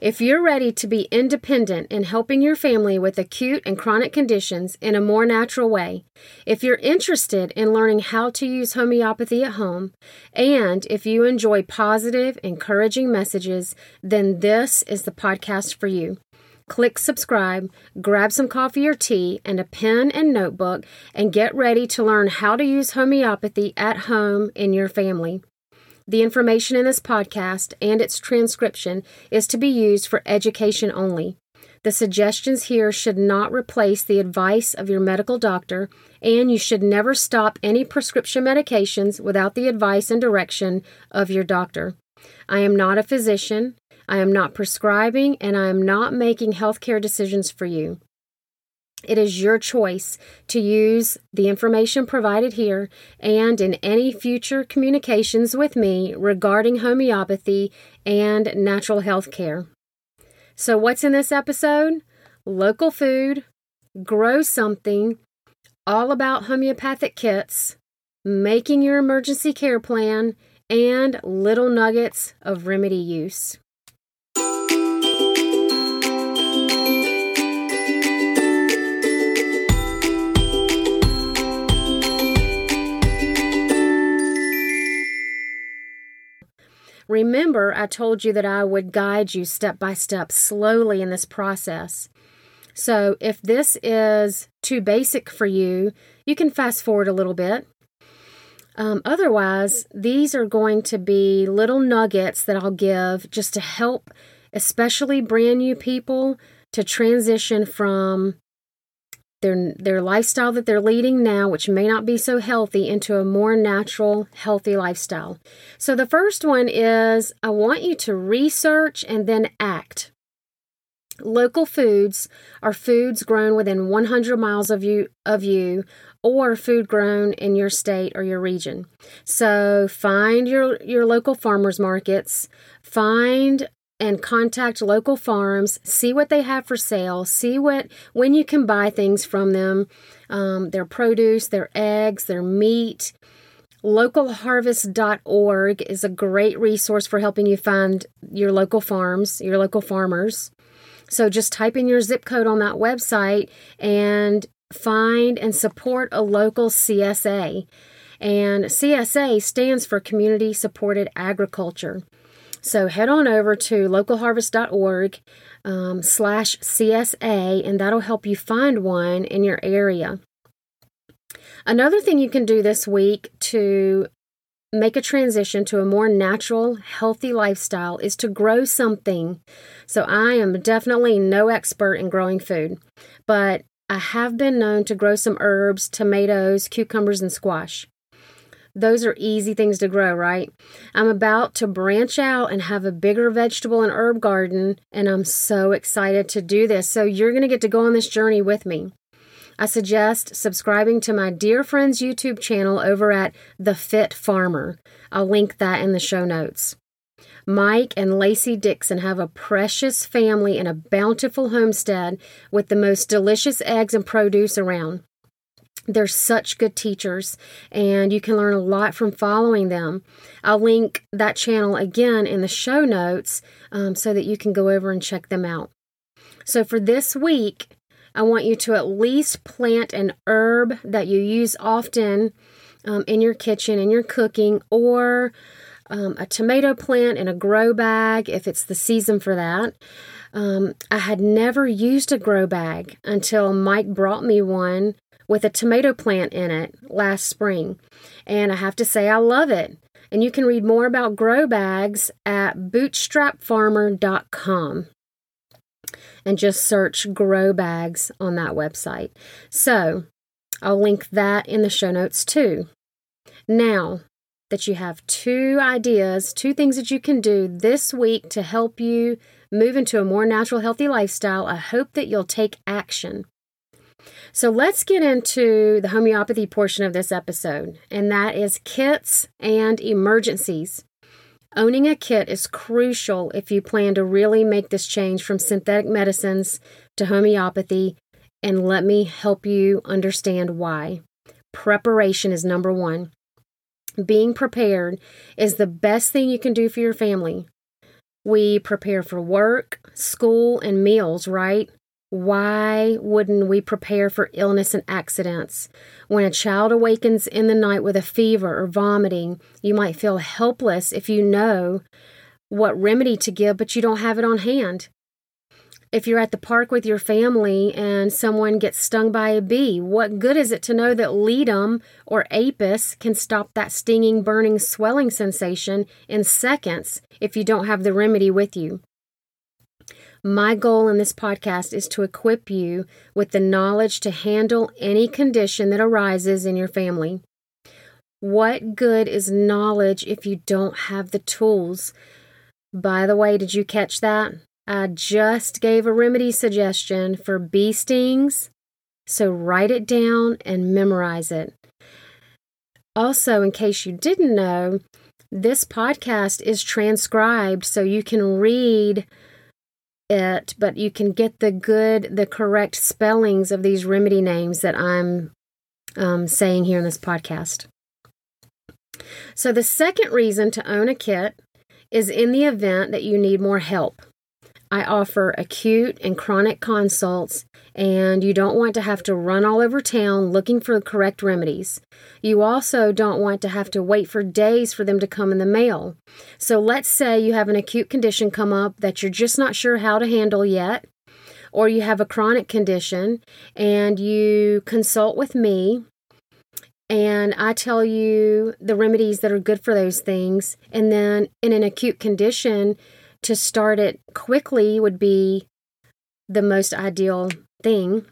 If you're ready to be independent in helping your family with acute and chronic conditions in a more natural way, if you're interested in learning how to use homeopathy at home, and if you enjoy positive, encouraging messages, then this is the podcast for you. Click subscribe, grab some coffee or tea, and a pen and notebook, and get ready to learn how to use homeopathy at home in your family. The information in this podcast and its transcription is to be used for education only. The suggestions here should not replace the advice of your medical doctor, and you should never stop any prescription medications without the advice and direction of your doctor. I am not a physician, I am not prescribing, and I am not making healthcare decisions for you. It is your choice to use the information provided here and in any future communications with me regarding homeopathy and natural health care. So, what's in this episode? Local food, grow something, all about homeopathic kits, making your emergency care plan, and little nuggets of remedy use. Remember, I told you that I would guide you step by step slowly in this process. So, if this is too basic for you, you can fast forward a little bit. Um, otherwise, these are going to be little nuggets that I'll give just to help, especially brand new people, to transition from their their lifestyle that they're leading now, which may not be so healthy, into a more natural, healthy lifestyle. So the first one is I want you to research and then act. Local foods are foods grown within 100 miles of you of you or food grown in your state or your region. So find your your local farmers markets, find and contact local farms, see what they have for sale, see what when you can buy things from them, um, their produce, their eggs, their meat. Localharvest.org is a great resource for helping you find your local farms, your local farmers. So just type in your zip code on that website and find and support a local CSA. And CSA stands for Community Supported Agriculture. So head on over to localharvest.org um, slash CSA, and that'll help you find one in your area. Another thing you can do this week to make a transition to a more natural, healthy lifestyle is to grow something. So I am definitely no expert in growing food, but I have been known to grow some herbs, tomatoes, cucumbers, and squash. Those are easy things to grow, right? I'm about to branch out and have a bigger vegetable and herb garden, and I'm so excited to do this. So, you're going to get to go on this journey with me. I suggest subscribing to my dear friend's YouTube channel over at The Fit Farmer. I'll link that in the show notes. Mike and Lacey Dixon have a precious family in a bountiful homestead with the most delicious eggs and produce around. They're such good teachers, and you can learn a lot from following them. I'll link that channel again in the show notes um, so that you can go over and check them out. So, for this week, I want you to at least plant an herb that you use often um, in your kitchen, in your cooking, or um, a tomato plant in a grow bag if it's the season for that. Um, I had never used a grow bag until Mike brought me one with a tomato plant in it last spring. And I have to say, I love it. And you can read more about grow bags at bootstrapfarmer.com and just search grow bags on that website. So I'll link that in the show notes too. Now that you have two ideas, two things that you can do this week to help you move into a more natural, healthy lifestyle, I hope that you'll take action. So let's get into the homeopathy portion of this episode, and that is kits and emergencies. Owning a kit is crucial if you plan to really make this change from synthetic medicines to homeopathy, and let me help you understand why. Preparation is number one. Being prepared is the best thing you can do for your family. We prepare for work, school, and meals, right? Why wouldn't we prepare for illness and accidents? When a child awakens in the night with a fever or vomiting, you might feel helpless if you know what remedy to give, but you don't have it on hand. If you're at the park with your family and someone gets stung by a bee, what good is it to know that Ledum or Apis can stop that stinging, burning, swelling sensation in seconds if you don't have the remedy with you? My goal in this podcast is to equip you with the knowledge to handle any condition that arises in your family. What good is knowledge if you don't have the tools? By the way, did you catch that? I just gave a remedy suggestion for bee stings, so write it down and memorize it. Also, in case you didn't know, this podcast is transcribed so you can read it, but you can get the good, the correct spellings of these remedy names that I'm um, saying here in this podcast. So, the second reason to own a kit is in the event that you need more help. I offer acute and chronic consults, and you don't want to have to run all over town looking for the correct remedies. You also don't want to have to wait for days for them to come in the mail. So let's say you have an acute condition come up that you're just not sure how to handle yet, or you have a chronic condition and you consult with me and I tell you the remedies that are good for those things. And then in an acute condition, to start it quickly would be the most ideal thing.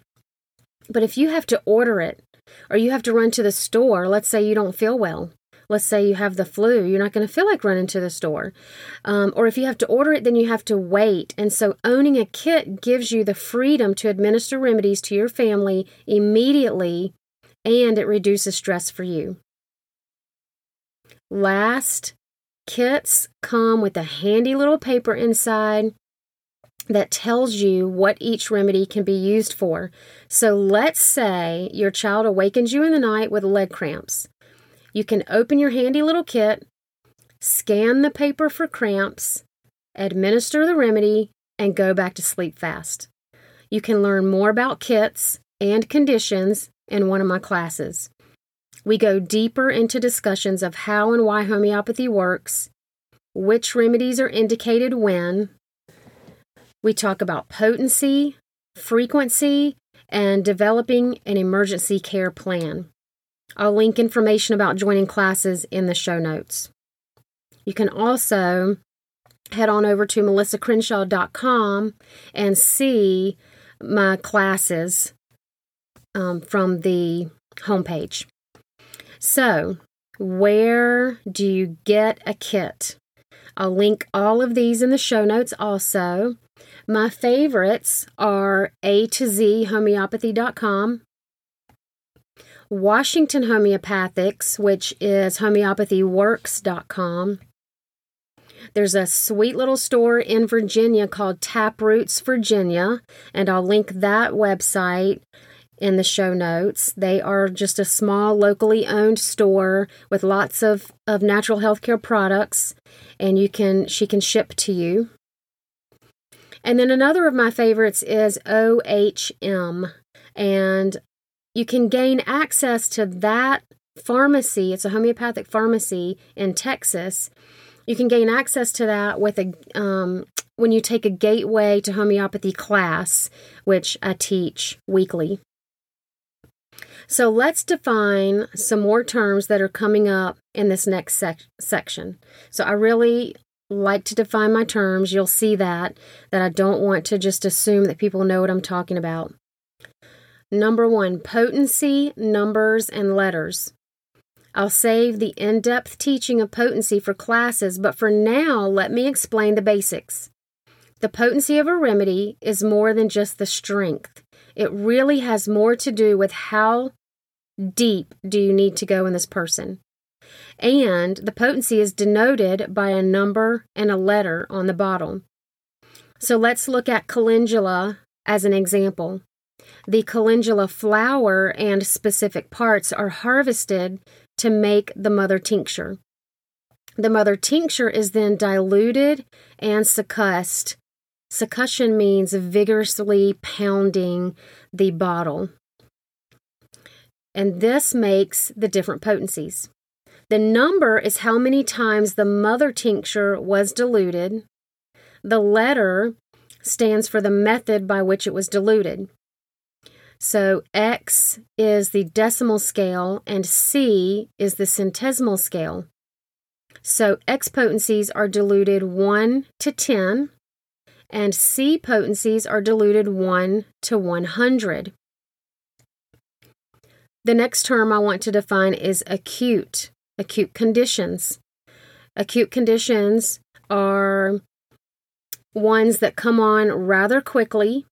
But if you have to order it or you have to run to the store, let's say you don't feel well, let's say you have the flu, you're not going to feel like running to the store. Um, or if you have to order it, then you have to wait. And so owning a kit gives you the freedom to administer remedies to your family immediately and it reduces stress for you. Last Kits come with a handy little paper inside that tells you what each remedy can be used for. So let's say your child awakens you in the night with leg cramps. You can open your handy little kit, scan the paper for cramps, administer the remedy, and go back to sleep fast. You can learn more about kits and conditions in one of my classes. We go deeper into discussions of how and why homeopathy works, which remedies are indicated when. We talk about potency, frequency, and developing an emergency care plan. I'll link information about joining classes in the show notes. You can also head on over to melissacrenshaw.com and see my classes um, from the homepage. So, where do you get a kit? I'll link all of these in the show notes also. My favorites are A to Z homeopathy.com, Washington Homeopathics, which is homeopathyworks.com. There's a sweet little store in Virginia called Taproots Virginia, and I'll link that website in the show notes. They are just a small, locally owned store with lots of, of natural healthcare products, and you can she can ship to you. And then another of my favorites is OHM, and you can gain access to that pharmacy. It's a homeopathic pharmacy in Texas. You can gain access to that with a um, when you take a gateway to homeopathy class, which I teach weekly. So let's define some more terms that are coming up in this next sec- section. So I really like to define my terms. You'll see that that I don't want to just assume that people know what I'm talking about. Number 1, potency, numbers and letters. I'll save the in depth teaching of potency for classes, but for now, let me explain the basics. The potency of a remedy is more than just the strength. It really has more to do with how deep do you need to go in this person. And the potency is denoted by a number and a letter on the bottle. So let's look at calendula as an example. The calendula flower and specific parts are harvested to make the mother tincture. The mother tincture is then diluted and succussed. Succussion means vigorously pounding the bottle. And this makes the different potencies. The number is how many times the mother tincture was diluted. The letter stands for the method by which it was diluted. So X is the decimal scale and C is the centesimal scale. So X potencies are diluted 1 to 10 and C potencies are diluted 1 to 100. The next term I want to define is acute, acute conditions. Acute conditions are ones that come on rather quickly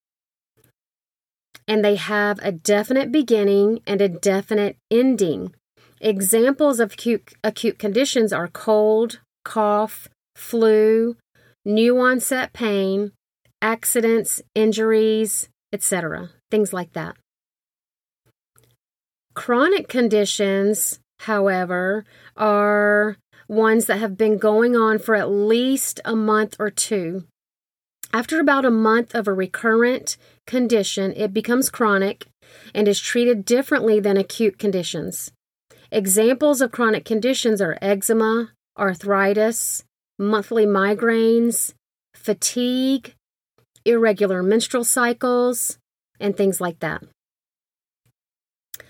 and they have a definite beginning and a definite ending. Examples of acute, acute conditions are cold, cough, flu, new onset pain, accidents, injuries, etc. Things like that. Chronic conditions, however, are ones that have been going on for at least a month or two. After about a month of a recurrent condition, it becomes chronic and is treated differently than acute conditions. Examples of chronic conditions are eczema, arthritis, monthly migraines, fatigue, irregular menstrual cycles, and things like that.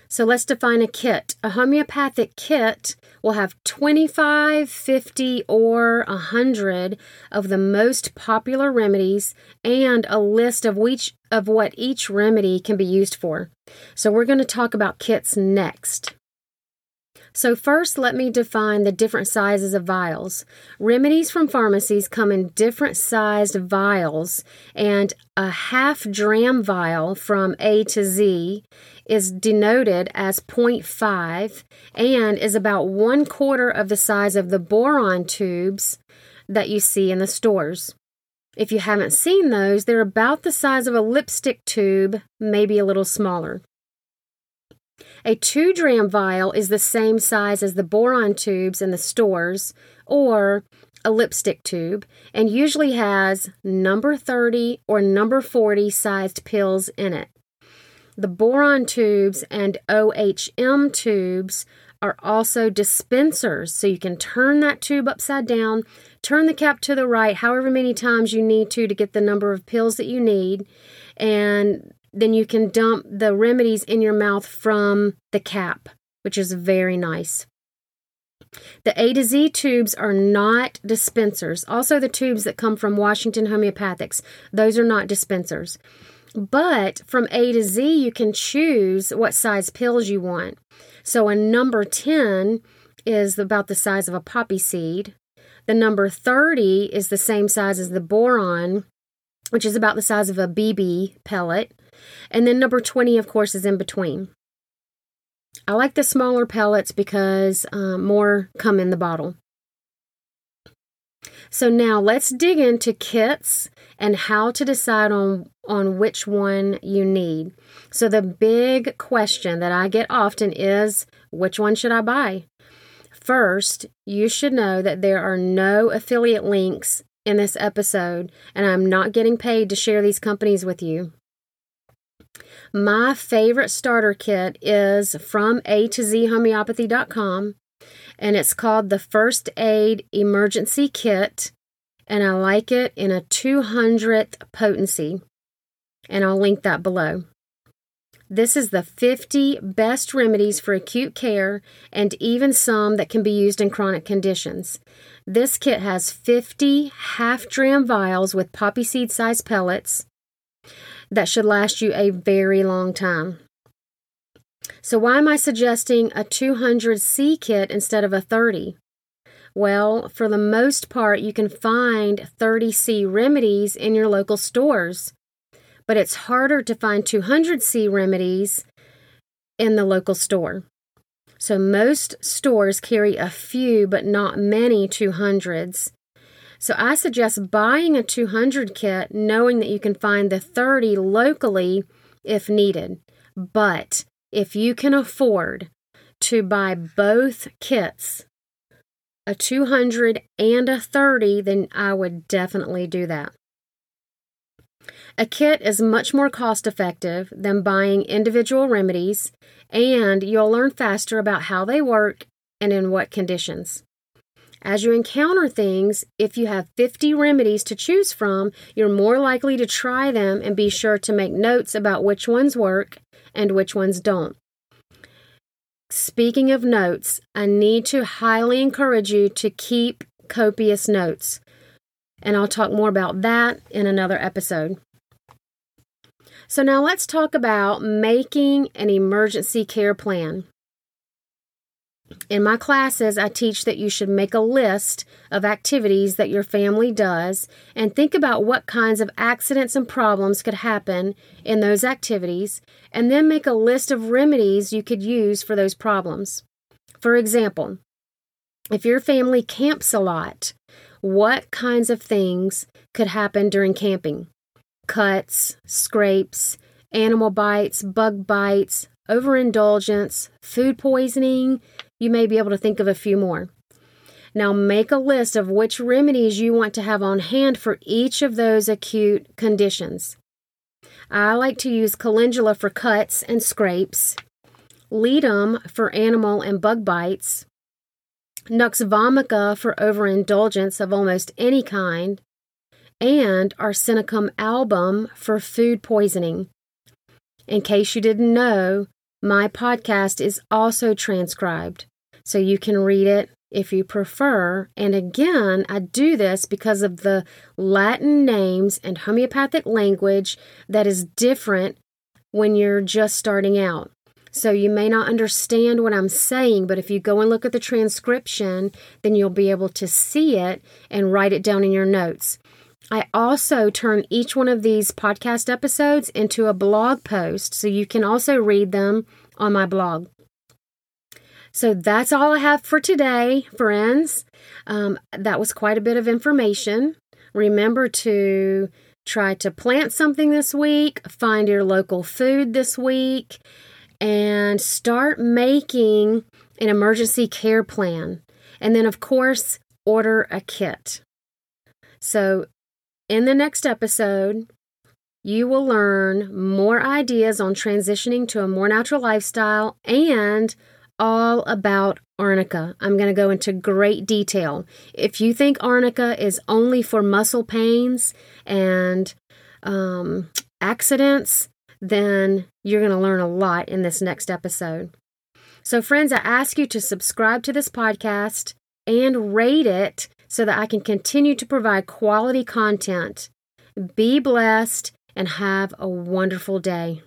So let's define a kit. A homeopathic kit will have 25, 50, or 100 of the most popular remedies and a list of which of what each remedy can be used for. So we're going to talk about kits next. So, first, let me define the different sizes of vials. Remedies from pharmacies come in different sized vials, and a half dram vial from A to Z is denoted as 0.5 and is about one quarter of the size of the Boiron tubes that you see in the stores. If you haven't seen those, they're about the size of a lipstick tube, maybe a little smaller. A 2 dram vial is the same size as the Boiron tubes in the stores or a lipstick tube and usually has number 30 or number 40 sized pills in it. The Boiron tubes and OHM tubes are also dispensers, so you can turn that tube upside down, turn the cap to the right however many times you need to to get the number of pills that you need, and then you can dump the remedies in your mouth from the cap, which is very nice. The A to Z tubes are not dispensers. Also, the tubes that come from Washington Homeopathics, those are not dispensers. But from A to Z, you can choose what size pills you want. So a number 10 is about the size of a poppy seed. The number 30 is the same size as the Boiron, which is about the size of a BB pellet. And then number 20, of course, is in between. I like the smaller pellets because um, more come in the bottle. So now let's dig into kits and how to decide on, on which one you need. So the big question that I get often is which one should I buy? First, you should know that there are no affiliate links in this episode, and I'm not getting paid to share these companies with you. My favorite starter kit is from A to Z homeopathy.com and it's called the First Aid Emergency Kit. And I like it in a 200th potency. And I'll link that below. This is the 50 best remedies for acute care and even some that can be used in chronic conditions. This kit has 50 half dram vials with poppy seed size pellets that should last you a very long time. So, why am I suggesting a 200C kit instead of a 30? Well, for the most part, you can find 30C remedies in your local stores, but it's harder to find 200C remedies in the local store. So, most stores carry a few, but not many 200s. So I suggest buying a 200 kit knowing that you can find the 30 locally if needed. But if you can afford to buy both kits, a 200 and a 30, then I would definitely do that. A kit is much more cost effective than buying individual remedies, and you'll learn faster about how they work and in what conditions. As you encounter things, if you have 50 remedies to choose from, you're more likely to try them and be sure to make notes about which ones work and which ones don't. Speaking of notes, I need to highly encourage you to keep copious notes. And I'll talk more about that in another episode. So, now let's talk about making an emergency care plan. In my classes, I teach that you should make a list of activities that your family does and think about what kinds of accidents and problems could happen in those activities, and then make a list of remedies you could use for those problems. For example, if your family camps a lot, what kinds of things could happen during camping? Cuts, scrapes, animal bites, bug bites, overindulgence, food poisoning, you may be able to think of a few more. Now make a list of which remedies you want to have on hand for each of those acute conditions. I like to use calendula for cuts and scrapes, ledum for animal and bug bites, nux vomica for overindulgence of almost any kind, and arsenicum album for food poisoning. In case you didn't know, my podcast is also transcribed so you can read it if you prefer. And again, I do this because of the Latin names and homeopathic language that is different when you're just starting out. So you may not understand what I'm saying, but if you go and look at the transcription, then you'll be able to see it and write it down in your notes. I also turn each one of these podcast episodes into a blog post, so you can also read them on my blog. So that's all I have for today, friends. Um, that was quite a bit of information. Remember to try to plant something this week, find your local food this week, and start making an emergency care plan. And then, of course, order a kit. So, in the next episode, you will learn more ideas on transitioning to a more natural lifestyle and all about arnica. I'm going to go into great detail. If you think arnica is only for muscle pains and um, accidents, then you're going to learn a lot in this next episode. So, friends, I ask you to subscribe to this podcast and rate it so that I can continue to provide quality content. Be blessed and have a wonderful day.